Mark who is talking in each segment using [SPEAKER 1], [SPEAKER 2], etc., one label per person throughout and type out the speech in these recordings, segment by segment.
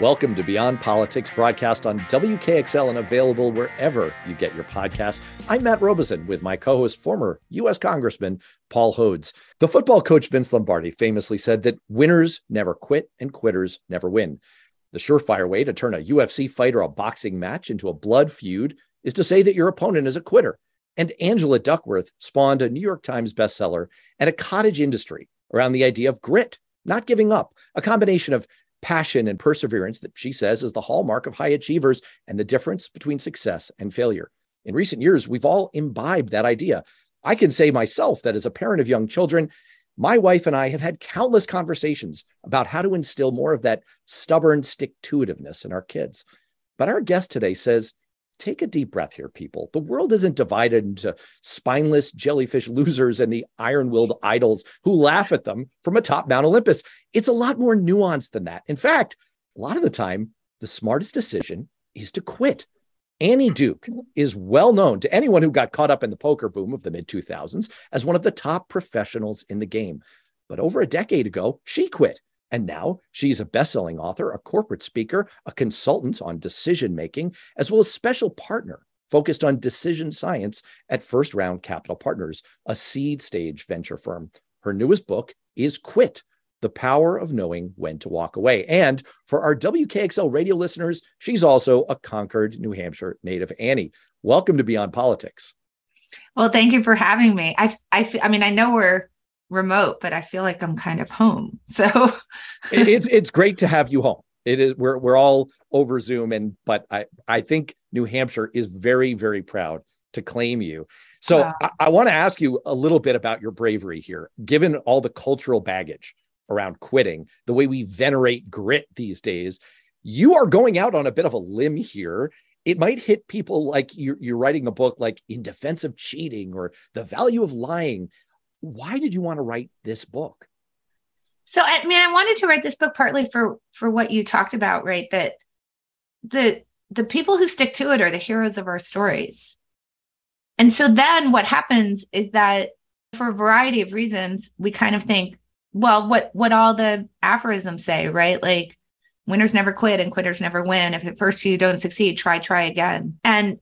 [SPEAKER 1] Welcome to Beyond Politics, broadcast on WKXL and available wherever you get your podcast. I'm Matt Robison with my co host, former U.S. Congressman Paul Hodes. The football coach Vince Lombardi famously said that winners never quit and quitters never win. The surefire way to turn a UFC fight or a boxing match into a blood feud is to say that your opponent is a quitter. And Angela Duckworth spawned a New York Times bestseller and a cottage industry around the idea of grit, not giving up, a combination of passion and perseverance that she says is the hallmark of high achievers and the difference between success and failure. In recent years, we've all imbibed that idea. I can say myself that as a parent of young children, my wife and I have had countless conversations about how to instill more of that stubborn stick to itiveness in our kids. But our guest today says take a deep breath here, people. The world isn't divided into spineless jellyfish losers and the iron willed idols who laugh at them from atop Mount Olympus. It's a lot more nuanced than that. In fact, a lot of the time, the smartest decision is to quit. Annie Duke is well known to anyone who got caught up in the poker boom of the mid 2000s as one of the top professionals in the game. But over a decade ago, she quit and now she's a best-selling author, a corporate speaker, a consultant on decision making, as well as special partner focused on decision science at First Round Capital Partners, a seed stage venture firm. Her newest book is Quit: The Power of Knowing When to Walk Away. And for our WKXL radio listeners, she's also a Concord, New Hampshire native Annie. Welcome to Beyond Politics.
[SPEAKER 2] Well, thank you for having me. I, I, I mean, I know we're remote, but I feel like I'm kind of home. So
[SPEAKER 1] it's it's great to have you home. It is we're we're all over Zoom and but I I think New Hampshire is very very proud to claim you. So wow. I, I want to ask you a little bit about your bravery here, given all the cultural baggage around quitting, the way we venerate grit these days. You are going out on a bit of a limb here it might hit people like you're, you're, writing a book like in defense of cheating or the value of lying why did you want to write this book?
[SPEAKER 2] So I mean, I wanted to write this book partly for for what you talked about, right? That the the people who stick to it are the heroes of our stories. And so then what happens is that for a variety of reasons, we kind of think, well, what what all the aphorisms say, right? Like winners never quit and quitters never win. If at first you don't succeed, try, try again. And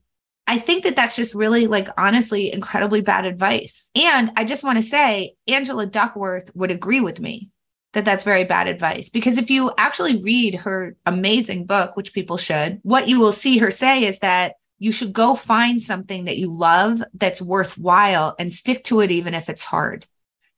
[SPEAKER 2] I think that that's just really, like, honestly, incredibly bad advice. And I just want to say, Angela Duckworth would agree with me that that's very bad advice. Because if you actually read her amazing book, which people should, what you will see her say is that you should go find something that you love that's worthwhile and stick to it, even if it's hard.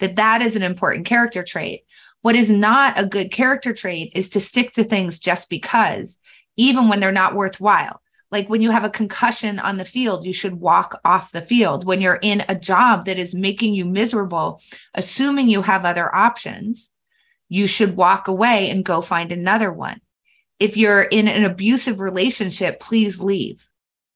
[SPEAKER 2] That that is an important character trait. What is not a good character trait is to stick to things just because, even when they're not worthwhile. Like when you have a concussion on the field, you should walk off the field. When you're in a job that is making you miserable, assuming you have other options, you should walk away and go find another one. If you're in an abusive relationship, please leave.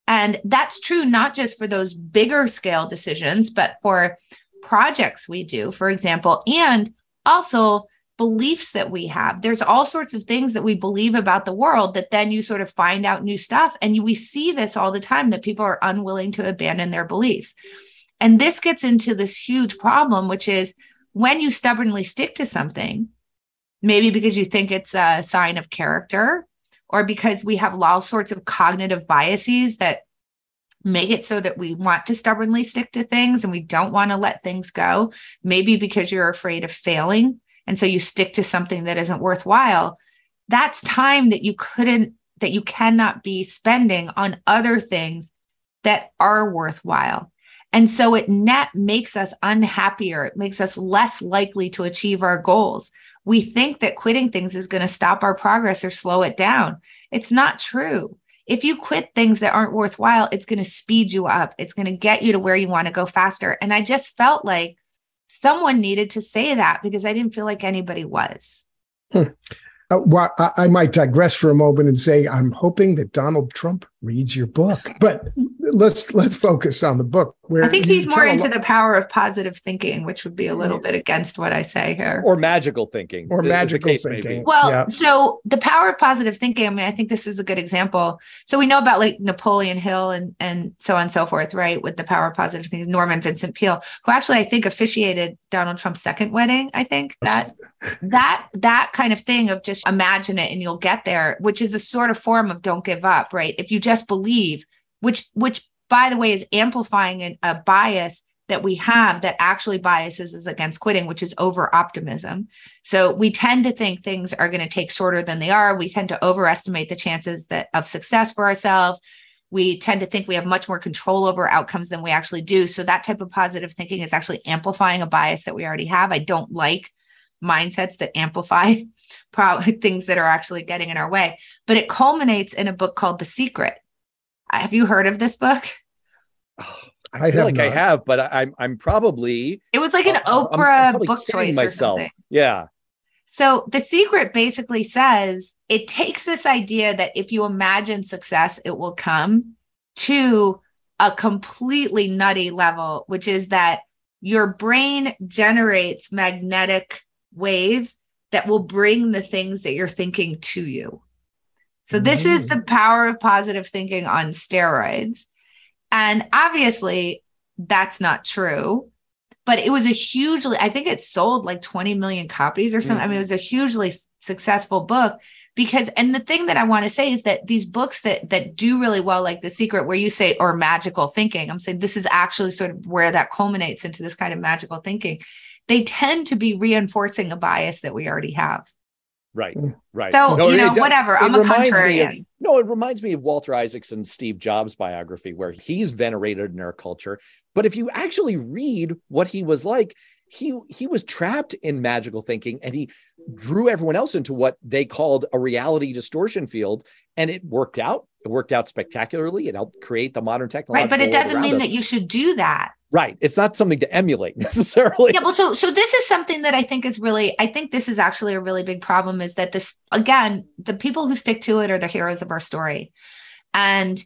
[SPEAKER 2] And that's true not just for those bigger scale decisions, but for projects we do, for example, and also beliefs that we have. There's all sorts of things that we believe about the world that then you sort of find out new stuff. And we see this all the time that people are unwilling to abandon their beliefs. And this gets into this huge problem, which is when you stubbornly stick to something, maybe because you think it's a sign of character or because we have all sorts of cognitive biases that make it so that we want to stubbornly stick to things and we don't want to let things go. Maybe because you're afraid of failing and so you stick to something that isn't worthwhile that's time that you couldn't that you cannot be spending on other things that are worthwhile. And so it net makes us unhappier. It makes us less likely to achieve our goals. We think that quitting things is going to stop our progress or slow it down. It's not true. If you quit things that aren't worthwhile it's going to speed you up. It's going to get you to where you want to go faster. And i just felt like someone needed to say that because I didn't feel like anybody was.
[SPEAKER 3] Hmm. Uh, well, I, I, might digress for a moment and say I'm hoping that Donald Trump reads your book. But let's let's focus on the book.
[SPEAKER 2] Where I think he's more into lo- the power of positive thinking, which would be a little yeah. bit against what I say here.
[SPEAKER 1] Or magical thinking.
[SPEAKER 3] Or magical thinking.
[SPEAKER 2] Well, yeah. so the power of positive thinking, I mean, I think this is a good example. So we know about like Napoleon Hill and and so on and so forth, right? With the power of positive thinking, Norman Vincent Peale, who actually I think officiated Donald Trump's second wedding. I think that that that kind of thing of just imagine it and you'll get there, which is a sort of form of don't give up, right? If you just believe, which which by the way is amplifying a, a bias that we have that actually biases us against quitting, which is over optimism. So we tend to think things are going to take shorter than they are. We tend to overestimate the chances that of success for ourselves. We tend to think we have much more control over outcomes than we actually do. So that type of positive thinking is actually amplifying a bias that we already have. I don't like mindsets that amplify things that are actually getting in our way. But it culminates in a book called The Secret. Have you heard of this book?
[SPEAKER 1] Oh, I, I feel like not. I have, but I'm I'm probably
[SPEAKER 2] it was like an uh, Oprah I'm, I'm book choice myself.
[SPEAKER 1] Yeah.
[SPEAKER 2] So the secret basically says it takes this idea that if you imagine success, it will come to a completely nutty level, which is that your brain generates magnetic waves that will bring the things that you're thinking to you. So, this mm. is the power of positive thinking on steroids. And obviously, that's not true. But it was a hugely, I think it sold like 20 million copies or something. Mm. I mean, it was a hugely successful book because and the thing that i want to say is that these books that that do really well like the secret where you say or magical thinking i'm saying this is actually sort of where that culminates into this kind of magical thinking they tend to be reinforcing a bias that we already have.
[SPEAKER 1] Right, mm. right.
[SPEAKER 2] So no, you know, it, whatever. I'm a contrarian.
[SPEAKER 1] Of, no, it reminds me of Walter Isaacson's Steve Jobs biography, where he's venerated in our culture. But if you actually read what he was like, he he was trapped in magical thinking, and he drew everyone else into what they called a reality distortion field, and it worked out. It worked out spectacularly. It helped create the modern technology.
[SPEAKER 2] Right, but it doesn't mean us. that you should do that.
[SPEAKER 1] Right. It's not something to emulate necessarily.
[SPEAKER 2] Yeah. Well, so so this is something that I think is really, I think this is actually a really big problem is that this again, the people who stick to it are the heroes of our story. And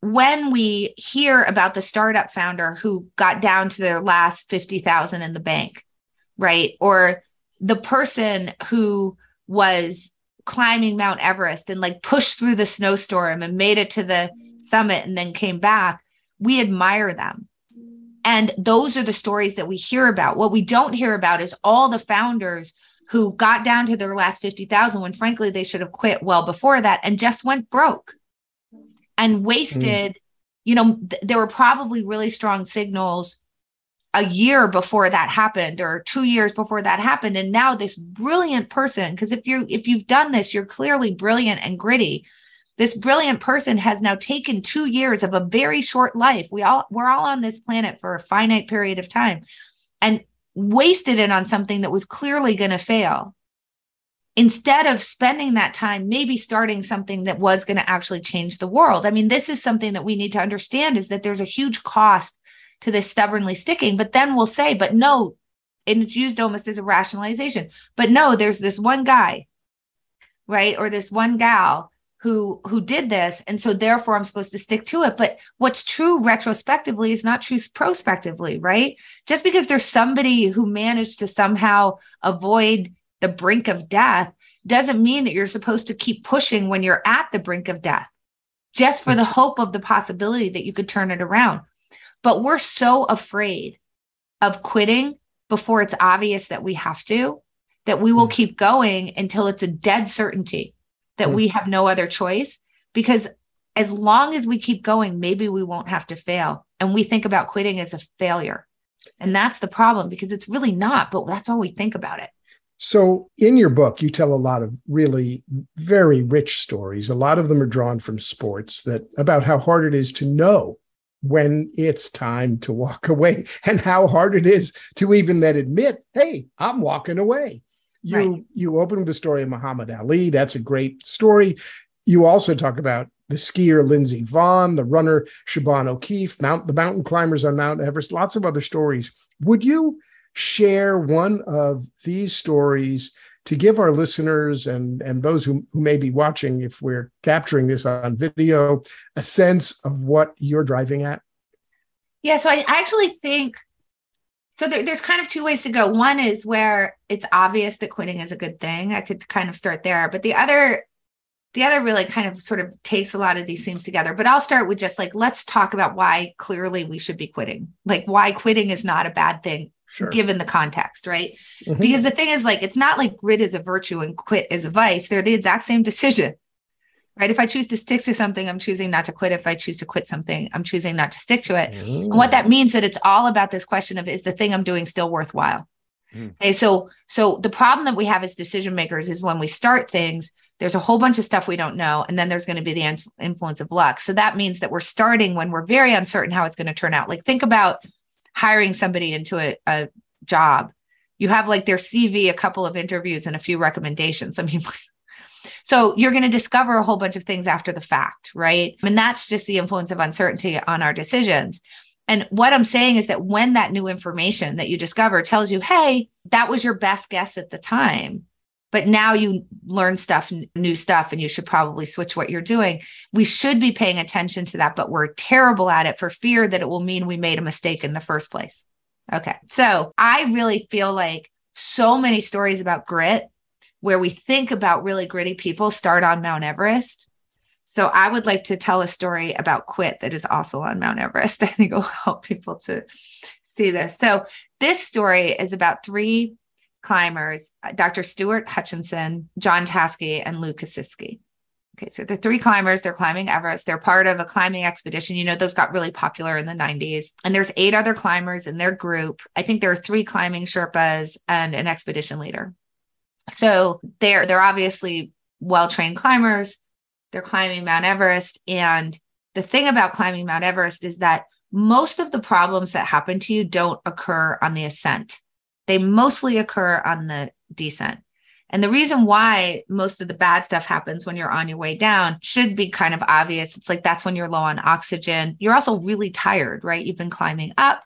[SPEAKER 2] when we hear about the startup founder who got down to their last 50,000 in the bank, right? Or the person who was climbing Mount Everest and like pushed through the snowstorm and made it to the summit and then came back, we admire them and those are the stories that we hear about. What we don't hear about is all the founders who got down to their last 50,000 when frankly they should have quit well before that and just went broke and wasted, mm. you know, th- there were probably really strong signals a year before that happened or 2 years before that happened and now this brilliant person because if you're if you've done this you're clearly brilliant and gritty this brilliant person has now taken two years of a very short life. We all we're all on this planet for a finite period of time and wasted it on something that was clearly going to fail. Instead of spending that time, maybe starting something that was going to actually change the world. I mean, this is something that we need to understand is that there's a huge cost to this stubbornly sticking. But then we'll say, but no, and it's used almost as a rationalization. But no, there's this one guy, right? Or this one gal who who did this and so therefore i'm supposed to stick to it but what's true retrospectively is not true prospectively right just because there's somebody who managed to somehow avoid the brink of death doesn't mean that you're supposed to keep pushing when you're at the brink of death just for the mm-hmm. hope of the possibility that you could turn it around but we're so afraid of quitting before it's obvious that we have to that we will mm. keep going until it's a dead certainty that mm we have no other choice because as long as we keep going, maybe we won't have to fail. And we think about quitting as a failure. And that's the problem because it's really not, but that's all we think about it.
[SPEAKER 3] So, in your book, you tell a lot of really very rich stories. A lot of them are drawn from sports that about how hard it is to know when it's time to walk away and how hard it is to even then admit, hey, I'm walking away. You right. you open with the story of Muhammad Ali. That's a great story. You also talk about the skier Lindsey Vonn, the runner Siobhan O'Keeffe, Mount the mountain climbers on Mount Everest, lots of other stories. Would you share one of these stories to give our listeners and, and those who, who may be watching, if we're capturing this on video, a sense of what you're driving at?
[SPEAKER 2] Yeah, so I actually think so there, there's kind of two ways to go. One is where it's obvious that quitting is a good thing. I could kind of start there. But the other the other really kind of sort of takes a lot of these themes together. But I'll start with just like let's talk about why clearly we should be quitting. Like why quitting is not a bad thing sure. given the context, right? Mm-hmm. Because the thing is like it's not like grit is a virtue and quit is a vice. They're the exact same decision right? If I choose to stick to something, I'm choosing not to quit. If I choose to quit something, I'm choosing not to stick to it. Mm. And what that means that it's all about this question of is the thing I'm doing still worthwhile? Mm. Okay, so so the problem that we have as decision makers is when we start things, there's a whole bunch of stuff we don't know, and then there's going to be the influence of luck. So that means that we're starting when we're very uncertain how it's going to turn out. Like think about hiring somebody into a, a job. You have like their CV, a couple of interviews, and a few recommendations. I mean, So you're going to discover a whole bunch of things after the fact, right? And that's just the influence of uncertainty on our decisions. And what I'm saying is that when that new information that you discover tells you, hey, that was your best guess at the time, but now you learn stuff, new stuff, and you should probably switch what you're doing. We should be paying attention to that, but we're terrible at it for fear that it will mean we made a mistake in the first place. Okay. So I really feel like so many stories about grit where we think about really gritty people start on Mount Everest. So I would like to tell a story about quit that is also on Mount Everest. I think it will help people to see this. So this story is about three climbers, uh, Dr. Stuart Hutchinson, John Taske, and Lou Kasischke. Okay, so the three climbers, they're climbing Everest. They're part of a climbing expedition. You know, those got really popular in the 90s. And there's eight other climbers in their group. I think there are three climbing Sherpas and an expedition leader. So they're they're obviously well-trained climbers. They're climbing Mount Everest and the thing about climbing Mount Everest is that most of the problems that happen to you don't occur on the ascent. They mostly occur on the descent. And the reason why most of the bad stuff happens when you're on your way down should be kind of obvious. It's like that's when you're low on oxygen. You're also really tired, right? You've been climbing up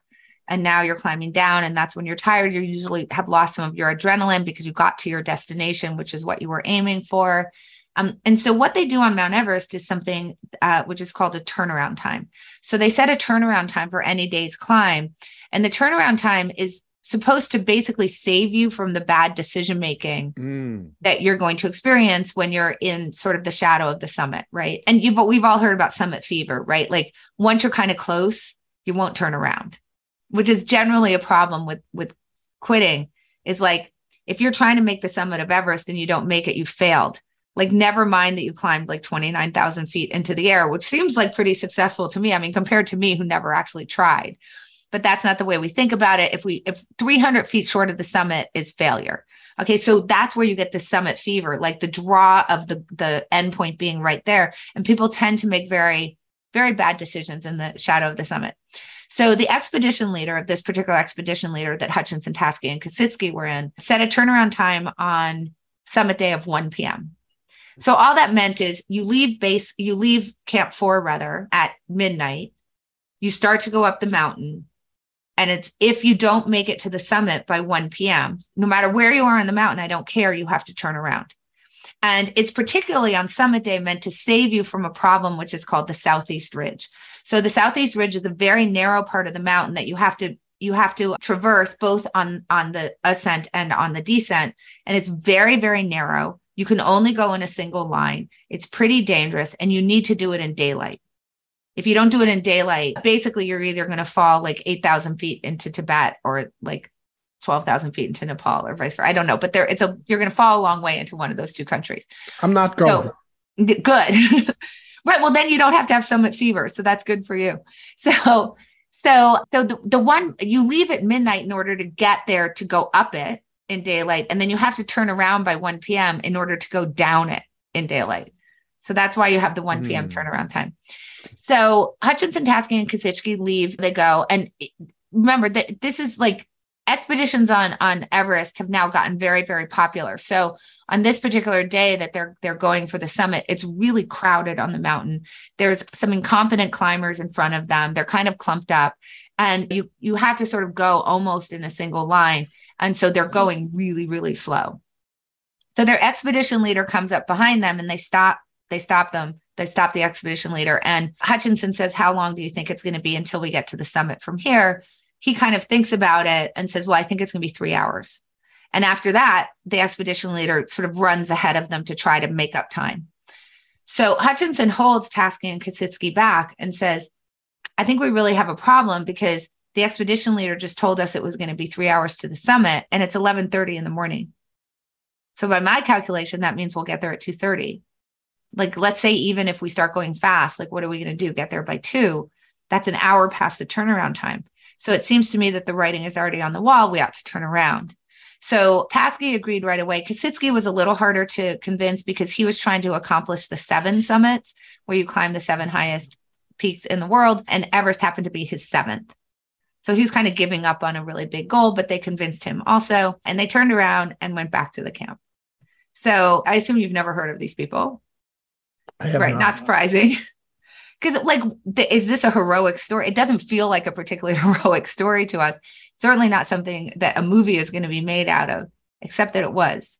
[SPEAKER 2] and now you're climbing down and that's when you're tired you usually have lost some of your adrenaline because you got to your destination which is what you were aiming for um, and so what they do on mount everest is something uh, which is called a turnaround time so they set a turnaround time for any day's climb and the turnaround time is supposed to basically save you from the bad decision making mm. that you're going to experience when you're in sort of the shadow of the summit right and you've we've all heard about summit fever right like once you're kind of close you won't turn around which is generally a problem with with quitting is like if you're trying to make the summit of Everest and you don't make it, you failed. Like, never mind that you climbed like 29,000 feet into the air, which seems like pretty successful to me. I mean, compared to me who never actually tried. But that's not the way we think about it. If we, if 300 feet short of the summit is failure. Okay. So that's where you get the summit fever, like the draw of the, the end point being right there. And people tend to make very, very bad decisions in the shadow of the summit. So the expedition leader of this particular expedition leader that Hutchinson, Taske, and Kasischke were in set a turnaround time on summit day of 1 p.m. So all that meant is you leave base, you leave camp four rather at midnight. You start to go up the mountain. And it's if you don't make it to the summit by 1 p.m., no matter where you are on the mountain, I don't care, you have to turn around. And it's particularly on summit day meant to save you from a problem, which is called the Southeast Ridge. So the Southeast Ridge is a very narrow part of the mountain that you have to you have to traverse both on on the ascent and on the descent and it's very very narrow you can only go in a single line it's pretty dangerous and you need to do it in daylight if you don't do it in daylight basically you're either going to fall like 8000 feet into tibet or like 12,000 feet into Nepal or vice versa. I don't know, but there it's a you're going to fall a long way into one of those two countries.
[SPEAKER 3] I'm not going.
[SPEAKER 2] So, good. Right. Well, then you don't have to have summit fever. So that's good for you. So, so, so the, the one you leave at midnight in order to get there to go up it in daylight. And then you have to turn around by 1 p.m. in order to go down it in daylight. So that's why you have the 1 p.m. Mm. turnaround time. So Hutchinson, Taske, and Kasischke leave, they go. And remember that this is like expeditions on on Everest have now gotten very very popular. So on this particular day that they're they're going for the summit, it's really crowded on the mountain. There's some incompetent climbers in front of them. They're kind of clumped up and you you have to sort of go almost in a single line and so they're going really really slow. So their expedition leader comes up behind them and they stop, they stop them. They stop the expedition leader. And Hutchinson says, How long do you think it's going to be until we get to the summit from here? He kind of thinks about it and says, Well, I think it's going to be three hours. And after that, the expedition leader sort of runs ahead of them to try to make up time. So Hutchinson holds Taske and Kasischke back and says, I think we really have a problem because the expedition leader just told us it was going to be three hours to the summit and it's 11.30 in the morning. So by my calculation, that means we'll get there at 2.30. Like, let's say even if we start going fast, like what are we going to do? Get there by two. That's an hour past the turnaround time. So it seems to me that the writing is already on the wall. We ought to turn around. So Taske agreed right away. Kasischke was a little harder to convince because he was trying to accomplish the seven summits where you climb the seven highest peaks in the world, and Everest happened to be his seventh. So he was kind of giving up on a really big goal, but they convinced him also. And they turned around and went back to the camp. So I assume you've never heard of these people. Right. Not, not surprising. Because, like, is this a heroic story? It doesn't feel like a particularly heroic story to us certainly not something that a movie is going to be made out of, except that it was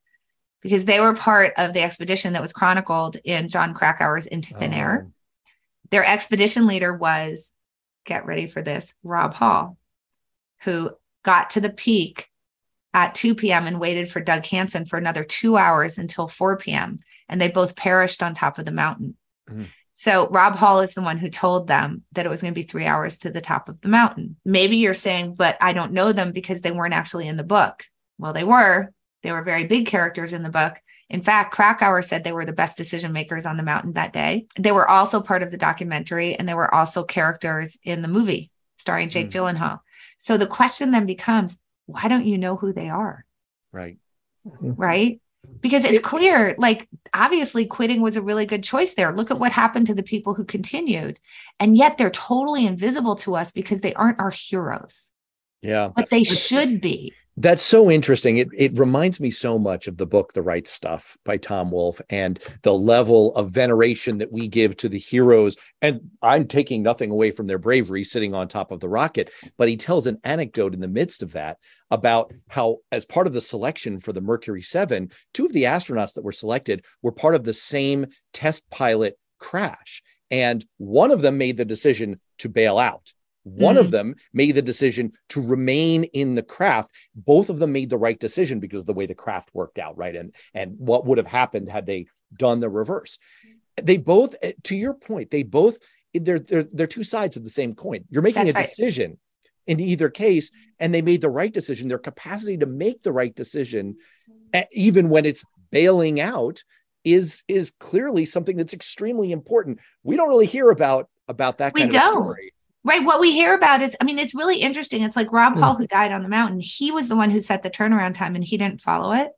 [SPEAKER 2] because they were part of the expedition that was chronicled in Jon Krakauer's Into Thin oh. Air. Their expedition leader was, get ready for this, Rob Hall, who got to the peak at 2 p.m. and waited for Doug Hansen for another two hours until 4 p.m. And they both perished on top of the mountain. Mm. So Rob Hall is the one who told them that it was going to be three hours to the top of the mountain. Maybe you're saying, but I don't know them because they weren't actually in the book. Well, they were. They were very big characters in the book. In fact, Krakauer said they were the best decision makers on the mountain that day. They were also part of the documentary and they were also characters in the movie starring Jake mm. Gyllenhaal. So the question then becomes, why don't you know who they are?
[SPEAKER 1] Right.
[SPEAKER 2] Right? Because it's clear like obviously quitting was a really good choice there. Look at what happened to the people who continued and yet they're totally invisible to us because they aren't our heroes.
[SPEAKER 1] Yeah.
[SPEAKER 2] But they should be
[SPEAKER 1] that's so interesting. It it reminds me so much of the book The Right Stuff by Tom Wolfe and the level of veneration that we give to the heroes. And I'm taking nothing away from their bravery sitting on top of the rocket, but he tells an anecdote in the midst of that about how as part of the selection for the Mercury 7, two of the astronauts that were selected were part of the same test pilot crash. And one of them made the decision to bail out one mm-hmm. of them made the decision to remain in the craft. Both of them made the right decision because of the way the craft worked out, right? And and what would have happened had they done the reverse. They both, eh, to your point, they both they're they're they're two sides of the same coin. You're making That's a decision in either case, and they made the right decision. Their capacity to make the right decision, eh, even when it's bailing out, is is clearly something that's extremely important. We don't really hear about about that kind we of don't. story.
[SPEAKER 2] Right. What we hear about is, I mean, it's really interesting. It's like Rob hmm. Hall, who died on the mountain. He was the one who set the turnaround time and he didn't follow it.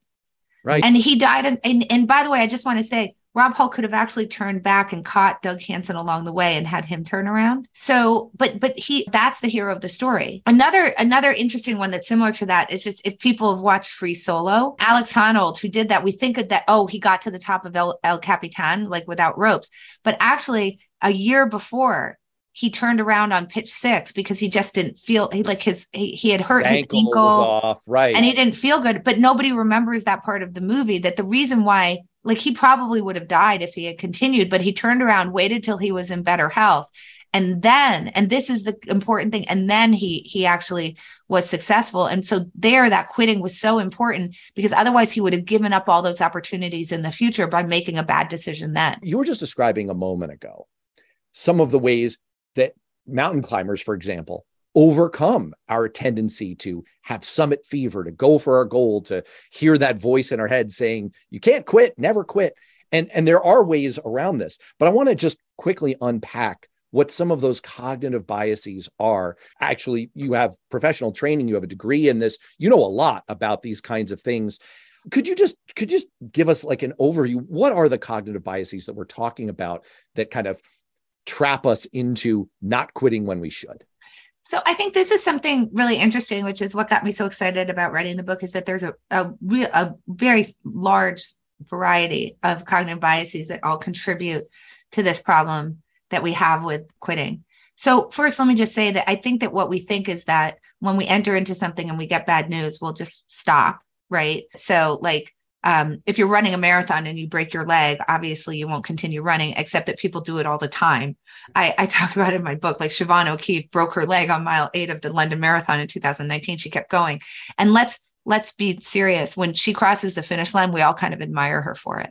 [SPEAKER 1] Right.
[SPEAKER 2] And he died. And, and, and by the way, I just want to say, Rob Hall could have actually turned back and caught Doug Hansen along the way and had him turn around. So, but but he that's the hero of the story. Another another interesting one that's similar to that is just if people have watched Free Solo, Alex Honnold, who did that, we think of that, oh, he got to the top of El, El Capitan like without ropes. But actually, a year before, he turned around on pitch six because he just didn't feel he like his he, he had hurt his ankle, his ankle
[SPEAKER 1] off right.
[SPEAKER 2] and he didn't feel good but nobody remembers that part of the movie that the reason why like he probably would have died if he had continued but he turned around waited till he was in better health. And then and this is the important thing and then he he actually was successful. And so there that quitting was so important because otherwise he would have given up all those opportunities in the future by making a bad decision then.
[SPEAKER 1] You were just describing a moment ago some of the ways that mountain climbers, for example, overcome our tendency to have summit fever, to go for our goal, to hear that voice in our head saying, you can't quit, never quit. And, and there are ways around this, but I want to just quickly unpack what some of those cognitive biases are. Actually, you have professional training, you have a degree in this, you know a lot about these kinds of things. Could you just could you just give us like an overview? What are the cognitive biases that we're talking about that kind of trap us into not quitting when we should.
[SPEAKER 2] So I think this is something really interesting, which is what got me so excited about writing the book is that there's a a, real, a very large variety of cognitive biases that all contribute to this problem that we have with quitting. So first, let me just say that I think that what we think is that when we enter into something and we get bad news, we'll just stop, right? So like um, if you're running a marathon and you break your leg, obviously you won't continue running, except that people do it all the time. I, I talk about it in my book, like Siobhan O'Keeffe broke her leg on mile eight of the London Marathon in 2019. She kept going. And let's let's be serious. When she crosses the finish line, we all kind of admire her for it.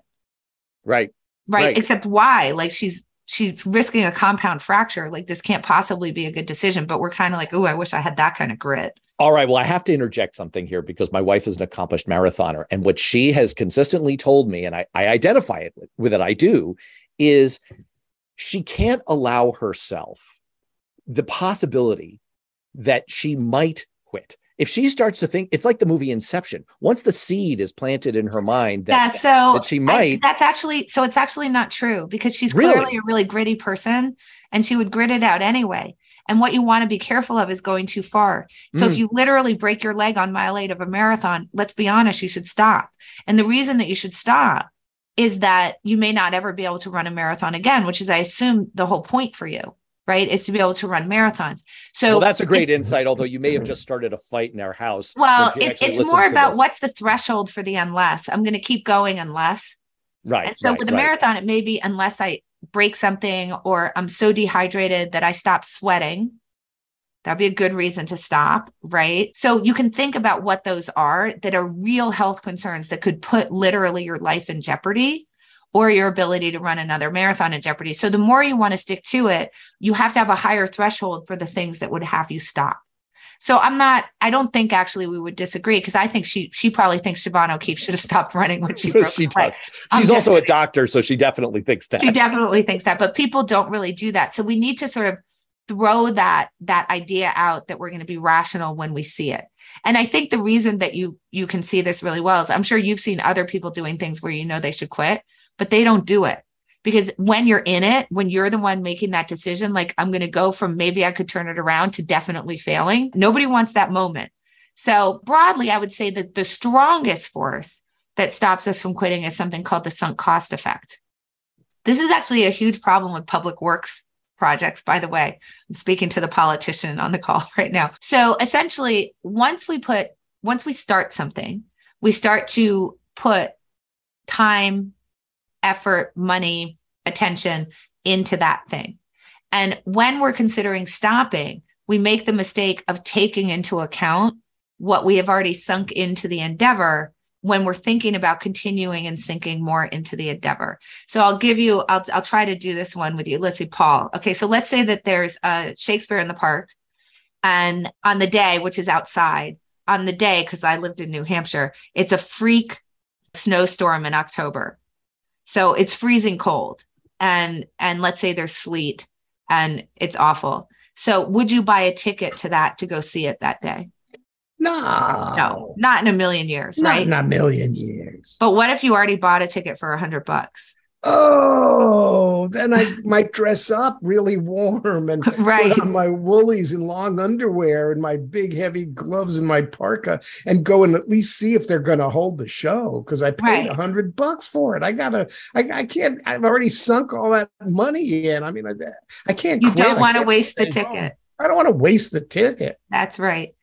[SPEAKER 1] Right.
[SPEAKER 2] Right. right. Except why? Like she's she's risking a compound fracture. Like this can't possibly be a good decision. But we're kind of like, oh, I wish I had that kind of grit.
[SPEAKER 1] All right. Well, I have to interject something here because my wife is an accomplished marathoner. And what she has consistently told me, and I, I identify it with, with it, I do, is she can't allow herself the possibility that she might quit. If she starts to think, it's like the movie Inception. Once the seed is planted in her mind that,
[SPEAKER 2] yeah, so
[SPEAKER 1] that she might.
[SPEAKER 2] I, that's actually, so it's actually not true because she's clearly really? a really gritty person and she would grit it out anyway. And what you want to be careful of is going too far. So mm. if you literally break your leg on mile eight of a marathon, let's be honest, you should stop. And the reason that you should stop is that you may not ever be able to run a marathon again, which is, I assume, the whole point for you, right? Is to be able to run marathons. So
[SPEAKER 1] well, that's a great it, insight, although you may have just started a fight in our house.
[SPEAKER 2] Well, it, it's more about what's the threshold for the unless. I'm going to keep going unless.
[SPEAKER 1] Right.
[SPEAKER 2] And so
[SPEAKER 1] right,
[SPEAKER 2] with a
[SPEAKER 1] right.
[SPEAKER 2] marathon, it may be unless I break something or I'm so dehydrated that I stop sweating. That'd be a good reason to stop, right? So you can think about what those are that are real health concerns that could put literally your life in jeopardy or your ability to run another marathon in jeopardy. So the more you want to stick to it, you have to have a higher threshold for the things that would have you stop. So I'm not, I don't think actually we would disagree because I think she she probably thinks Siobhan O'Keeffe should have stopped running when she broke
[SPEAKER 1] she does. She's also a doctor, so she definitely thinks that.
[SPEAKER 2] She definitely thinks that, but people don't really do that. So we need to sort of throw that that idea out that we're going to be rational when we see it. And I think the reason that you you can see this really well is I'm sure you've seen other people doing things where you know they should quit, but they don't do it because when you're in it when you're the one making that decision like i'm going to go from maybe i could turn it around to definitely failing nobody wants that moment. So broadly i would say that the strongest force that stops us from quitting is something called the sunk cost effect. This is actually a huge problem with public works projects by the way. I'm speaking to the politician on the call right now. So essentially once we put once we start something we start to put time effort, money, attention into that thing. And when we're considering stopping, we make the mistake of taking into account what we have already sunk into the endeavor when we're thinking about continuing and sinking more into the endeavor. So I'll give you, I'll, I'll try to do this one with you. Let's see, Paul. Okay, so let's say that there's a Shakespeare in the park, and on the day, which is outside, on the day, because I lived in New Hampshire, it's a freak snowstorm in October. So it's freezing cold and and let's say there's sleet and it's awful. So would you buy a ticket to that to go see it that day?
[SPEAKER 3] No.
[SPEAKER 2] No, not in a million years,
[SPEAKER 3] not
[SPEAKER 2] right?
[SPEAKER 3] In a million years.
[SPEAKER 2] But what if you already bought a ticket for a hundred bucks?
[SPEAKER 3] Oh, then I might dress up really warm and
[SPEAKER 2] right.
[SPEAKER 3] put on my woolies and long underwear and my big heavy gloves and my parka and go and at least see if they're going to hold the show because I paid a right. hundred bucks for it. I gotta, I, I can't. I've already sunk all that money in. I mean, I, I can't.
[SPEAKER 2] You quit. don't want to waste the ticket. Home.
[SPEAKER 3] I don't want to waste the ticket.
[SPEAKER 2] That's right.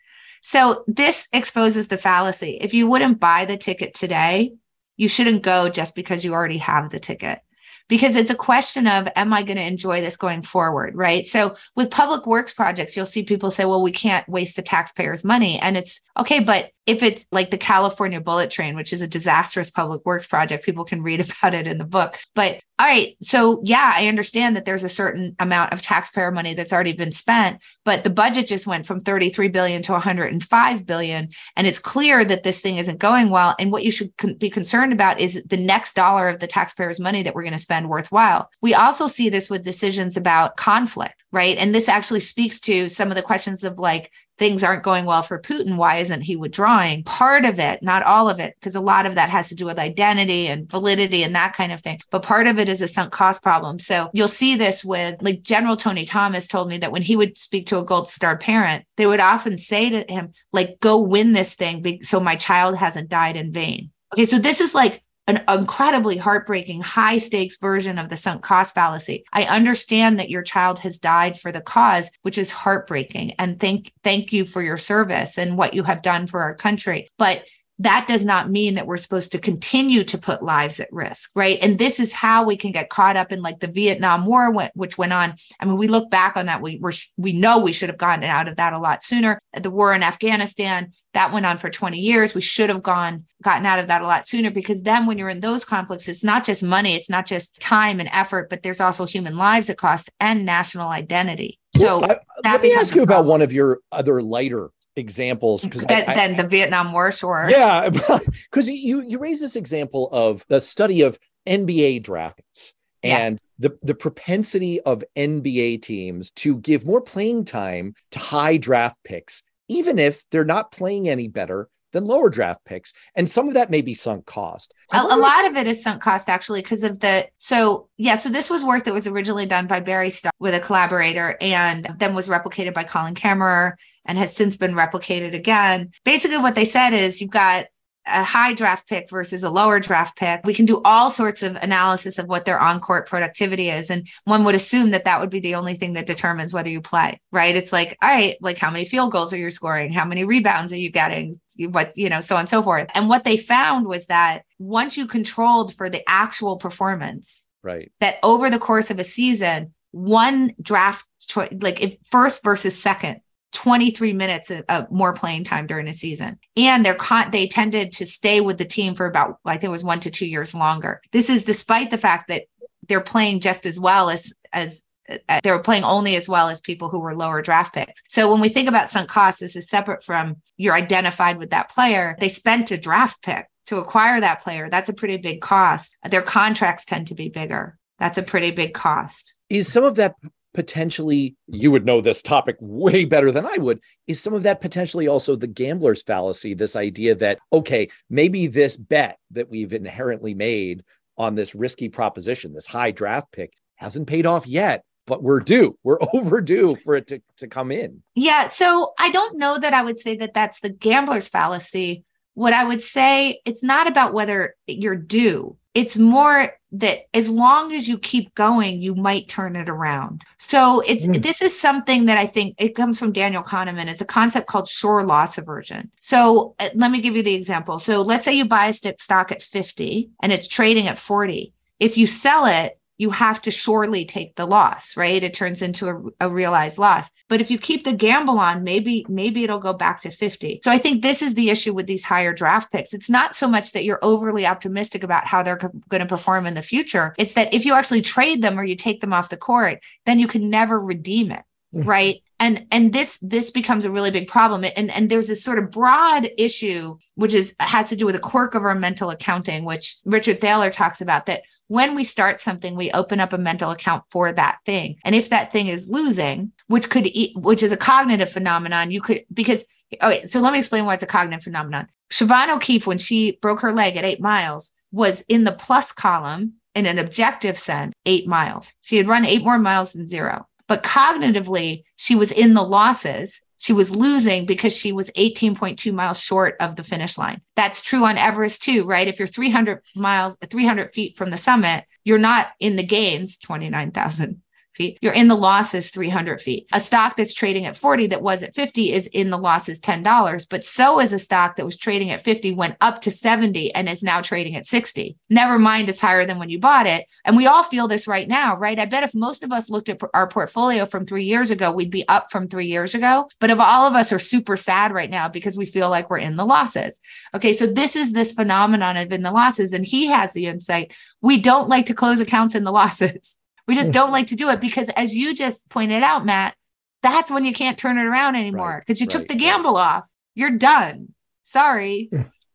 [SPEAKER 2] So this exposes the fallacy. If you wouldn't buy the ticket today, you shouldn't go just because you already have the ticket. Because it's a question of am i going to enjoy this going forward right? So with public works projects you'll see people say well we can't waste the taxpayers money. And it's okay but if it's like the california bullet train which is a disastrous public works project people can read about it in the book. But all right so yeah i understand that there's a certain amount of taxpayer money that's already been spent but the budget just went from 33 billion to 105 billion and it's clear that this thing isn't going well. And what you should be concerned about is the next dollar of the taxpayers money that we're going to spend worthwhile. We also see this with decisions about conflict right and this actually speaks to some of the questions of like things aren't going well for Putin. Why isn't he withdrawing? Part of it, not all of it, because a lot of that has to do with identity and validity and that kind of thing. But part of it is a sunk cost problem. So you'll see this with like General Tony Thomas told me that when he would speak to a gold star parent, they would often say to him, like, go win this thing so my child hasn't died in vain. Okay, so this is like an incredibly heartbreaking, high stakes version of the sunk cost fallacy. I understand that your child has died for the cause, which is heartbreaking. And thank, thank you for your service and what you have done for our country. But that does not mean that we're supposed to continue to put lives at risk, right? And this is how we can get caught up in like the Vietnam War, which went on. I mean, we look back on that, we we we know we should have gotten out of that a lot sooner. The war in Afghanistan that went on for 20 years. We should have gone gotten out of that a lot sooner because then when you're in those conflicts, it's not just money, it's not just time and effort, but there's also human lives at cost and national identity. So
[SPEAKER 1] well, I, let me ask you about one of your other lighter examples
[SPEAKER 2] because then the Vietnam War, sure.
[SPEAKER 1] Yeah, because you you raise this example of the study of NBA drafts and yes. the the propensity of NBA teams to give more playing time to high draft picks, even if they're not playing any better than lower draft picks. And some of that may be sunk cost.
[SPEAKER 2] A, a lot of it is sunk cost actually because of the so yeah, so this was work that was originally done by Barry Staw with a collaborator and then was replicated by Colin Camerer and has since been replicated again. Basically, what they said is you've got a high draft pick versus a lower draft pick. We can do all sorts of analysis of what their on court productivity is. And one would assume that that would be the only thing that determines whether you play, right? It's like, all right, like how many field goals are you scoring? How many rebounds are you getting? What, you know, so on and so forth. And what they found was that once you controlled for the actual performance,
[SPEAKER 1] right,
[SPEAKER 2] that over the course of a season, one draft choice, like if first versus second 23 minutes of, more playing time during a season. And they're con- they tended to stay with the team for about, I think it was one to two years longer. This is despite the fact that they're playing just as well as, as Uh, they were playing only as well as people who were lower draft picks. So when we think about sunk costs, this is separate from you're identified with that player. They spent a draft pick to acquire that player. That's a pretty big cost. Their contracts tend to be bigger. That's a pretty big cost.
[SPEAKER 1] Is some of that potentially you would know this topic way better than I would is some of that potentially also the gambler's fallacy this idea that okay maybe this bet that we've inherently made on this risky proposition this high draft pick hasn't paid off yet but we're due we're overdue for it to, to come in
[SPEAKER 2] yeah so i don't know that i would say that that's the gambler's fallacy what i would say it's not about whether you're due it's more that as long as you keep going, you might turn it around. So it's mm. this is something that I think it comes from Daniel Kahneman. It's a concept called sure loss aversion. So uh, let me give you the example. So let's say you buy a stock at 50 and it's trading at 40. If you sell it, you have to surely take the loss, right? It turns into a, a, realized loss. But if you keep the gamble on, maybe maybe it'll go back to 50. So I think this is the issue with these higher draft picks. It's not so much that you're overly optimistic about how they're co- going to perform in the future. It's that if you actually trade them or you take them off the court, then you can never redeem it, mm-hmm. right? and and this this becomes a really big problem and and there's this sort of broad issue which is has to do with a quirk of our mental accounting which richard thaler talks about that when we start something, we open up a mental account for that thing. And if that thing is losing, which could, which is a cognitive phenomenon, you could, because, okay, so let me explain why it's a cognitive phenomenon. Siobhan O'Keeffe, when she broke her leg at eight miles, was in the plus column in an objective sense, eight miles. She had run eight more miles than zero. But cognitively, she was in the losses she was losing because she was 18.2 miles short of the finish line. That's true on Everest too, right? If you're 300 miles, 300 feet from the summit, you're not in the gains, 29,000 feet, you're in the losses 300 feet. A stock that's trading at 40 that was at 50 is in the losses $10, but so is a stock that was trading at 50 went up to 70 and is now trading at 60. Never mind it's higher than when you bought it. And we all feel this right now, right? I bet if most of us looked at our portfolio from 3 years ago, we'd be up from 3 years ago. But if all of us are super sad right now because we feel like we're in the losses. Okay, so this is this phenomenon of in the losses and he has the insight we don't like to close accounts in the losses. We just don't like to do it because, as you just pointed out, Matt, that's when you can't turn it around anymore because right, you right, took the gamble right. off. You're done. Sorry.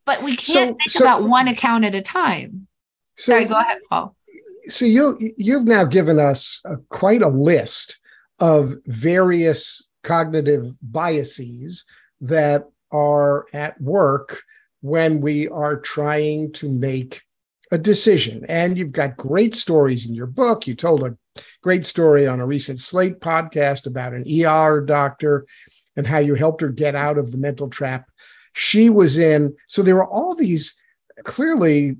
[SPEAKER 2] But we can't so, think so, about one account at a time. So, Sorry, go ahead, Paul.
[SPEAKER 3] So you you've now given us a, quite a list of various cognitive biases that are at work when we are trying to make a decision. And you've got great stories in your book. You told a great story on a recent Slate podcast about an ER doctor and how you helped her get out of the mental trap she was in. So there are all these clearly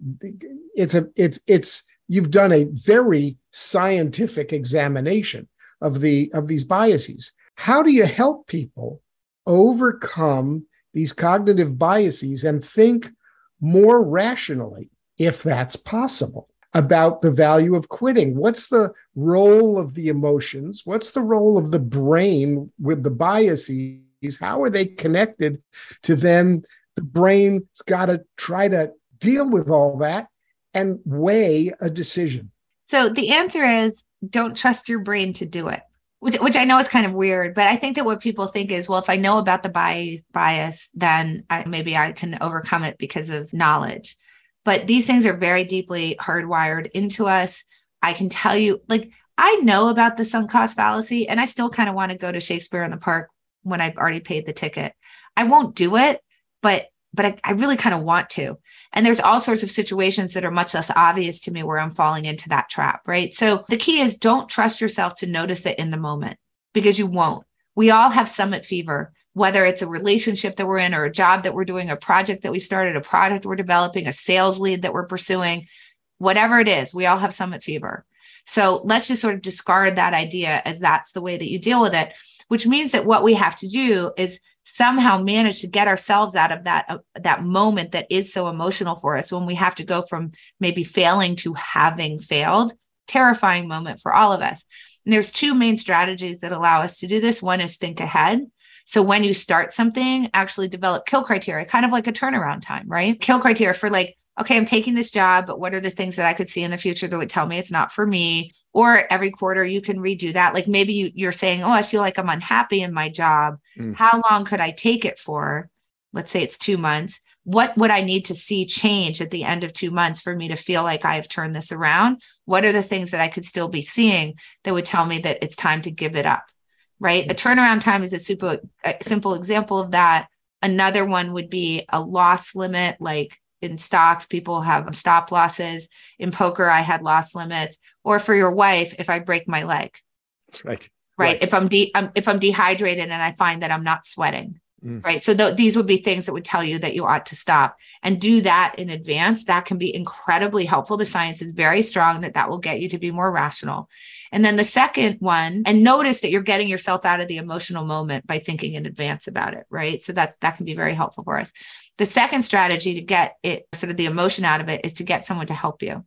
[SPEAKER 3] it's a it's it's you've done a very scientific examination of the of these biases. How do you help people overcome these cognitive biases and think more rationally, if that's possible, about the value of quitting. What's the role of the emotions? What's the role of the brain with the biases? How are they connected to then the brain's got to try to deal with all that and weigh a decision?
[SPEAKER 2] So the answer is don't trust your brain to do it which which I know is kind of weird, but I think that what people think is, well, if I know about the bias, bias, then I, maybe I can overcome it because of knowledge. But these things are very deeply hardwired into us. I can tell you, like, I know about the sunk cost fallacy, and I still kind of want to go to Shakespeare in the Park when I've already paid the ticket. I won't do it, but but I, I really kind of want to. And there's all sorts of situations that are much less obvious to me where I'm falling into that trap, right? So the key is don't trust yourself to notice it in the moment because you won't. We all have summit fever, whether it's a relationship that we're in or a job that we're doing, a project that we started, a product we're developing, a sales lead that we're pursuing, whatever it is, we all have summit fever. So let's just sort of discard that idea as that's the way that you deal with it, which means that what we have to do is somehow manage to get ourselves out of that uh, that moment that is so emotional for us when we have to go from maybe failing to having failed. Terrifying moment for all of us. And there's two main strategies that allow us to do this. One is think ahead so when you start something actually develop kill criteria kind of like a turnaround time right? Kill criteria for like okay i'm taking this job but what are the things that i could see in the future that would tell me it's not for me? Or every quarter you can redo that. Like maybe you, you're saying oh i feel like i'm unhappy in my job. Mm. how long could i take it for? Let's say it's two months. What would i need to see change at the end of two months for me to feel like i've turned this around? What are the things that i could still be seeing that would tell me that it's time to give it up right? A turnaround time is a super a simple example of that. Another one would be a loss limit like in stocks people have stop losses. In poker i had loss limits. Or for your wife if i break my leg.
[SPEAKER 1] Right.
[SPEAKER 2] Right, right. if i'm de- if i'm dehydrated and i find that i'm not sweating. Mm. right? So th- these would be things that would tell you that you ought to stop and do that in advance. That can be incredibly helpful. The science is very strong that that will get you to be more rational and then the second one and notice that you're getting yourself out of the emotional moment by thinking in advance about it right so that that can be very helpful for us the second strategy to get it sort of the emotion out of it is to get someone to help you.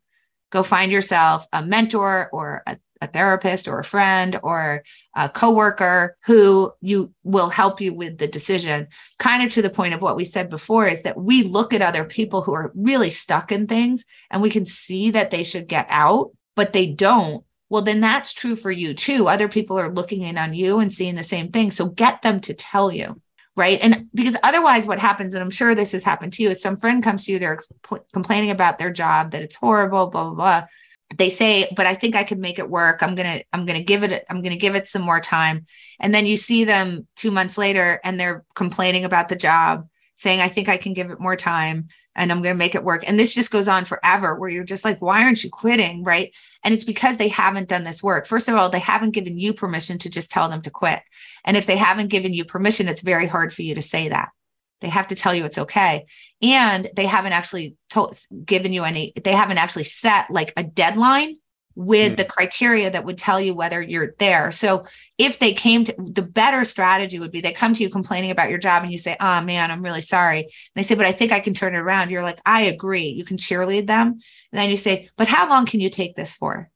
[SPEAKER 2] Go find yourself a mentor or a, a therapist or a friend or a coworker who you will help you with the decision. Kind of to the point of what we said before is that we look at other people who are really stuck in things and we can see that they should get out, but they don't well then that's true for you too. Other people are looking in on you and seeing the same thing. So get them to tell you right? And because otherwise what happens and i'm sure this has happened to you is some friend comes to you they're expl- complaining about their job that it's horrible blah blah blah. They say but i think i could make it work. I'm gonna i'm gonna give it i'm gonna give it some more time. And then you see them two months later and they're complaining about the job saying i think i can give it more time and i'm gonna make it work. And this just goes on forever where you're just like why aren't you quitting? Right? And it's because they haven't done this work. First of all they haven't given you permission to just tell them to quit. And if they haven't given you permission, it's very hard for you to say that. They have to tell you it's okay. And they haven't actually told, given you any, they haven't actually set like a deadline with mm. the criteria that would tell you whether you're there. So if they came to the better strategy would be they come to you complaining about your job and you say, Oh man, I'm really sorry. And they say, But I think I can turn it around. You're like, I agree. You can cheerlead them. And then you say, But how long can you take this for?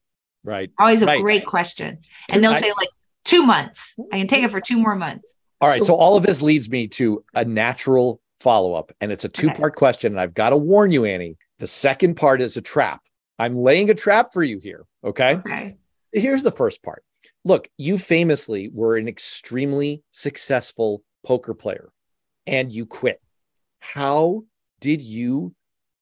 [SPEAKER 1] Right.
[SPEAKER 2] Always a
[SPEAKER 1] right.
[SPEAKER 2] great question. And they'll I, say, like, two months. I can take it for two more months.
[SPEAKER 1] All right. So all of this leads me to a natural follow up, and it's a two part okay. question. And I've got to warn you, Annie. The second part is a trap. I'm laying a trap for you here. Okay.
[SPEAKER 2] Okay.
[SPEAKER 1] Here's the first part. Look, you famously were an extremely successful poker player and you quit. How did you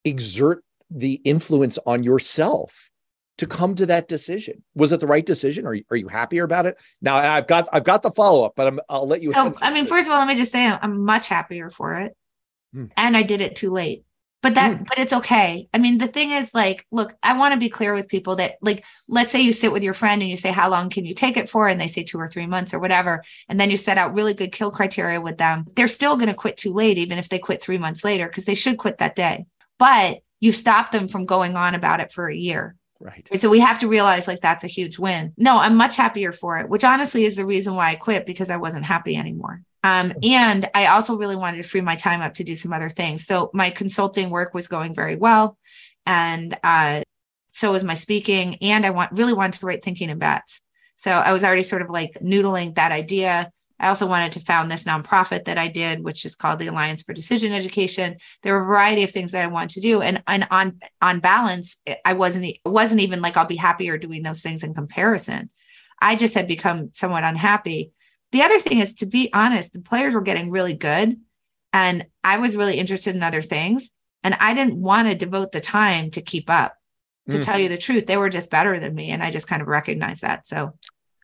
[SPEAKER 1] exert the influence on yourself to come to that decision? Was it the right decision? Are you, are you happier about it? Now I've got I've got the follow up, but I'm, I'll let you.
[SPEAKER 2] So, I mean, first of all, let me just say I'm much happier for it, hmm. and I did it too late. But that, hmm. but it's okay. I mean, the thing is, like, look, I want to be clear with people that, like, let's say you sit with your friend and you say, "How long can you take it for?" and they say two or three months or whatever, and then you set out really good kill criteria with them. They're still going to quit too late, even if they quit three months later, because they should quit that day. But you stop them from going on about it for a year
[SPEAKER 1] Right.
[SPEAKER 2] So we have to realize like that's a huge win. No, I'm much happier for it, which honestly is the reason why I quit because I wasn't happy anymore. Um, and I also really wanted to free my time up to do some other things. So my consulting work was going very well. And uh, so was my speaking. And I want really wanted to write Thinking in Bets. So I was already sort of like noodling that idea. I also wanted to found this nonprofit that I did, which is called the Alliance for Decision Education. There were a variety of things that I wanted to do, and and on on balance, I wasn't wasn't even like I'll be happier doing those things in comparison. I just had become somewhat unhappy. The other thing is to be honest, the players were getting really good, and I was really interested in other things, and I didn't want to devote the time to keep up. To mm. tell you the truth, they were just better than me, and I just kind of recognized that. So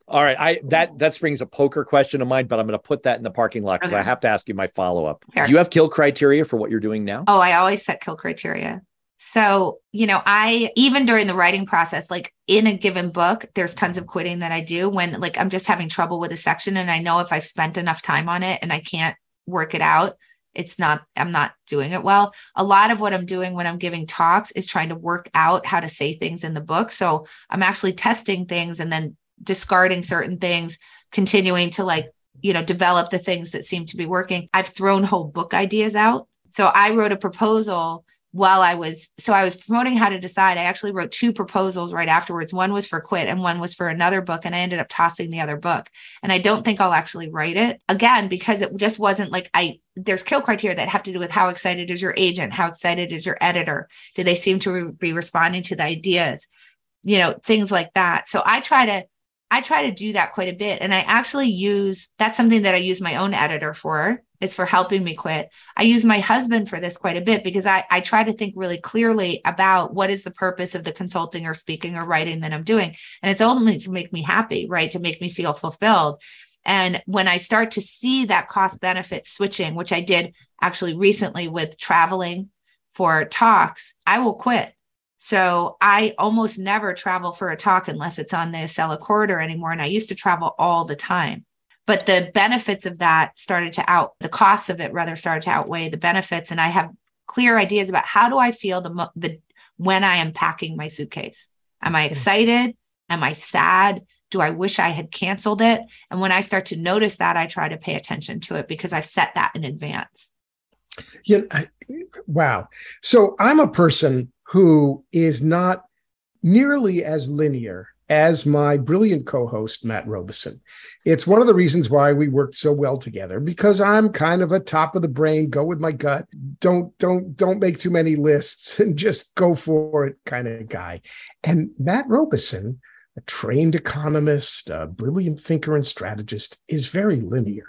[SPEAKER 1] all right, I that that springs a poker question of mine, but I'm going to put that in the parking lot because okay. I have to ask you my follow up. Do you have kill criteria for what you're doing now?
[SPEAKER 2] Oh, I always set kill criteria. So, you know, I even during the writing process, like in a given book, there's tons of quitting that I do when like I'm just having trouble with a section and I know if I've spent enough time on it and I can't work it out, it's not I'm not doing it well. A lot of what I'm doing when I'm giving talks is trying to work out how to say things in the book. So, I'm actually testing things and then discarding certain things, continuing to like, you know, develop the things that seem to be working. I've thrown whole book ideas out. So I wrote a proposal while I was so I was promoting how to decide. I actually wrote two proposals right afterwards. One was for quit and one was for another book and I ended up tossing the other book. And I don't think I'll actually write it again because it just wasn't like I there's kill criteria that have to do with how excited is your agent, how excited is your editor? Do they seem to re- be responding to the ideas? You know, things like that. So I try to I try to do that quite a bit. And I actually use that's something that I use my own editor for, is for helping me quit. I use my husband for this quite a bit because I, I try to think really clearly about what is the purpose of the consulting or speaking or writing that I'm doing. And it's ultimately to make me happy, right? To make me feel fulfilled. And when I start to see that cost benefit switching, which I did actually recently with traveling for talks, I will quit so I almost never travel for a talk unless it's on the Acela corridor anymore. And I used to travel all the time. But the benefits of that started to out, the costs of it rather started to outweigh the benefits. And I have clear ideas about how do I feel the, the when I am packing my suitcase. Am I hmm. excited? Am I sad? Do I wish I had canceled it? And when I start to notice that, I try to pay attention to it because I've set that in advance.
[SPEAKER 3] Yeah. Wow. So I'm a person who is not nearly as linear as my brilliant co-host Matt Robison. It's one of the reasons why we worked so well together because I'm kind of a top of the brain, go with my gut, don't don't don't make too many lists and just go for it kind of guy. And Matt Robison, a trained economist, a brilliant thinker and strategist, is very linear.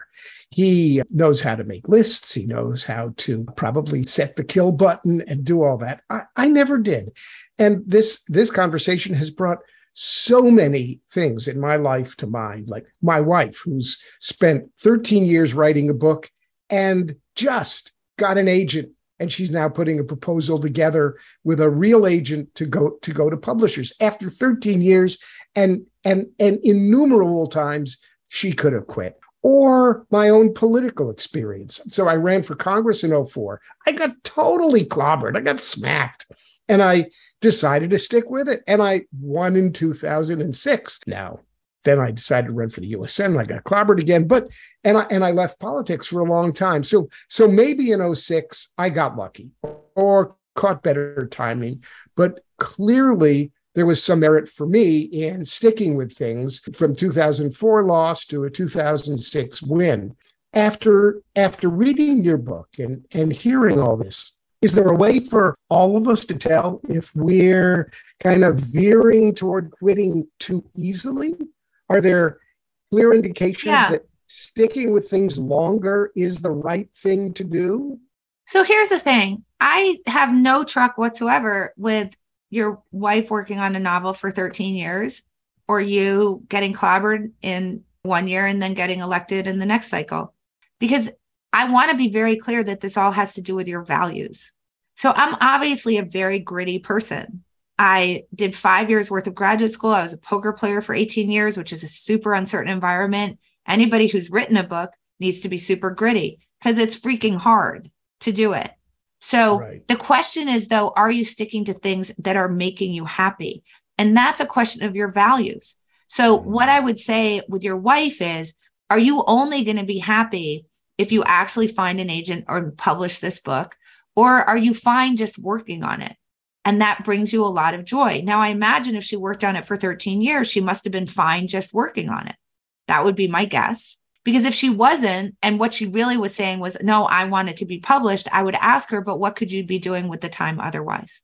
[SPEAKER 3] He knows how to make lists. He knows how to probably set the kill button and do all that. I, I never did. And this this conversation has brought so many things in my life to mind, like my wife, who's spent 13 years writing a book and just got an agent and she's now putting a proposal together with a real agent to go to go to publishers after 13 years and and and innumerable times she could have quit or my own political experience. So I ran for Congress in 04. I got totally clobbered. I got smacked. And I decided to stick with it. And I won in 2006. Now, then I decided to run for the U.S. Senate. I got clobbered again, but and I and I left politics for a long time. So so maybe in 06 I got lucky or caught better timing, but clearly there was some merit for me in sticking with things from 2004 loss to a 2006 win. After after reading your book and, and hearing all this, is there a way for all of us to tell if we're kind of veering toward quitting too easily? Are there clear indications yeah. that sticking with things longer is the right thing to do?
[SPEAKER 2] So here's the thing I have no truck whatsoever with your wife working on a novel for 13 years or you getting clobbered in one year and then getting elected in the next cycle. Because I want to be very clear that this all has to do with your values. So I'm obviously a very gritty person. I did five years worth of graduate school. I was a poker player for 18 years, which is a super uncertain environment. Anybody who's written a book needs to be super gritty because it's freaking hard to do it. So right. the question is, though, are you sticking to things that are making you happy? And that's a question of your values. So, mm-hmm. what I would say with your wife is, are you only going to be happy if you actually find an agent or publish this book? Or are you fine just working on it? And that brings you a lot of joy. Now, I imagine if she worked on it for 13 years, she must have been fine just working on it. That would be my guess. Because if she wasn't, and what she really was saying was, no, I want it to be published, I would ask her, but what could you be doing with the time otherwise?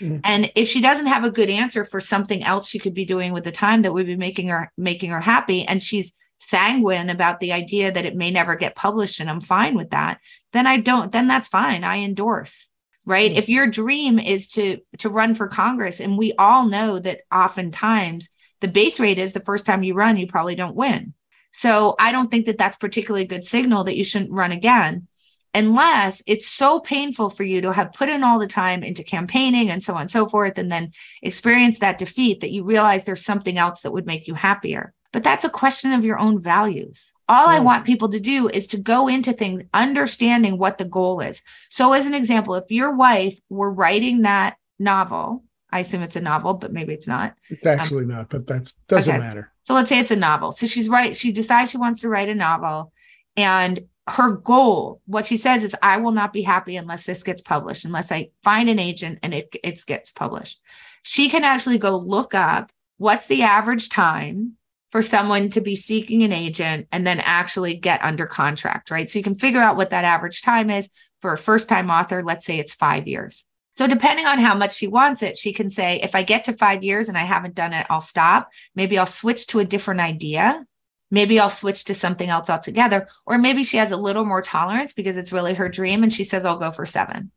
[SPEAKER 2] Mm. And if she doesn't have a good answer for something else she could be doing with the time that would be making her making her happy, and she's sanguine about the idea that it may never get published and I'm fine with that, then I don't, then that's fine. I endorse. Right. Mm-hmm. If your dream is to to run for Congress, and we all know that oftentimes the base rate is the first time you run, you probably don't win. So I don't think that that's particularly a good signal that you shouldn't run again unless it's so painful for you to have put in all the time into campaigning and so on and so forth, and then experience that defeat that you realize there's something else that would make you happier. But that's a question of your own values. All I want people to do is to go into things understanding what the goal is. So, as an example, if your wife were writing that novel, I assume it's a novel, but maybe it's not.
[SPEAKER 3] It's actually um, not, but that doesn't okay. matter.
[SPEAKER 2] So let's say it's a novel. So she's right. She decides she wants to write a novel, and her goal, what she says is, I will not be happy unless this gets published, unless I find an agent and it, it gets published. She can actually go look up what's the average time for someone to be seeking an agent and then actually get under contract, right? So you can figure out what that average time is for a first time author. Let's say it's five years. So depending on how much she wants it, she can say, if I get to five years and I haven't done it, I'll stop. Maybe I'll switch to a different idea. Maybe I'll switch to something else altogether. Or maybe she has a little more tolerance because it's really her dream and she says, I'll go for seven.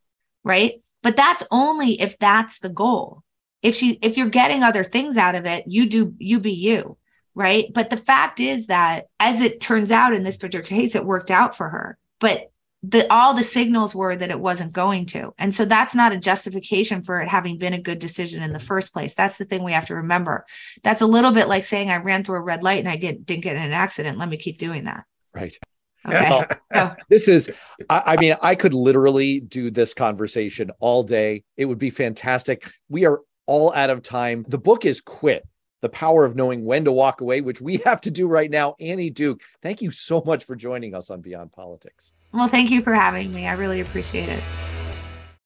[SPEAKER 2] Right. But that's only if that's the goal. If she, if you're getting other things out of it, you do, you be you right? But the fact is that as it turns out in this particular case, it worked out for her. But the all the signals were that it wasn't going to. And so that's not a justification for it having been a good decision in the first place. That's the thing we have to remember. That's a little bit like saying I ran through a red light and I get didn't get in an accident. Let me keep doing that.
[SPEAKER 1] Right. Okay. Well, so. This is, I, I mean, I could literally do this conversation all day. It would be fantastic. We are all out of time. The book is quit the power of knowing when to walk away, which we have to do right now. Annie Duke, thank you so much for joining us on Beyond Politics.
[SPEAKER 2] Well, thank you for having me. I really appreciate it.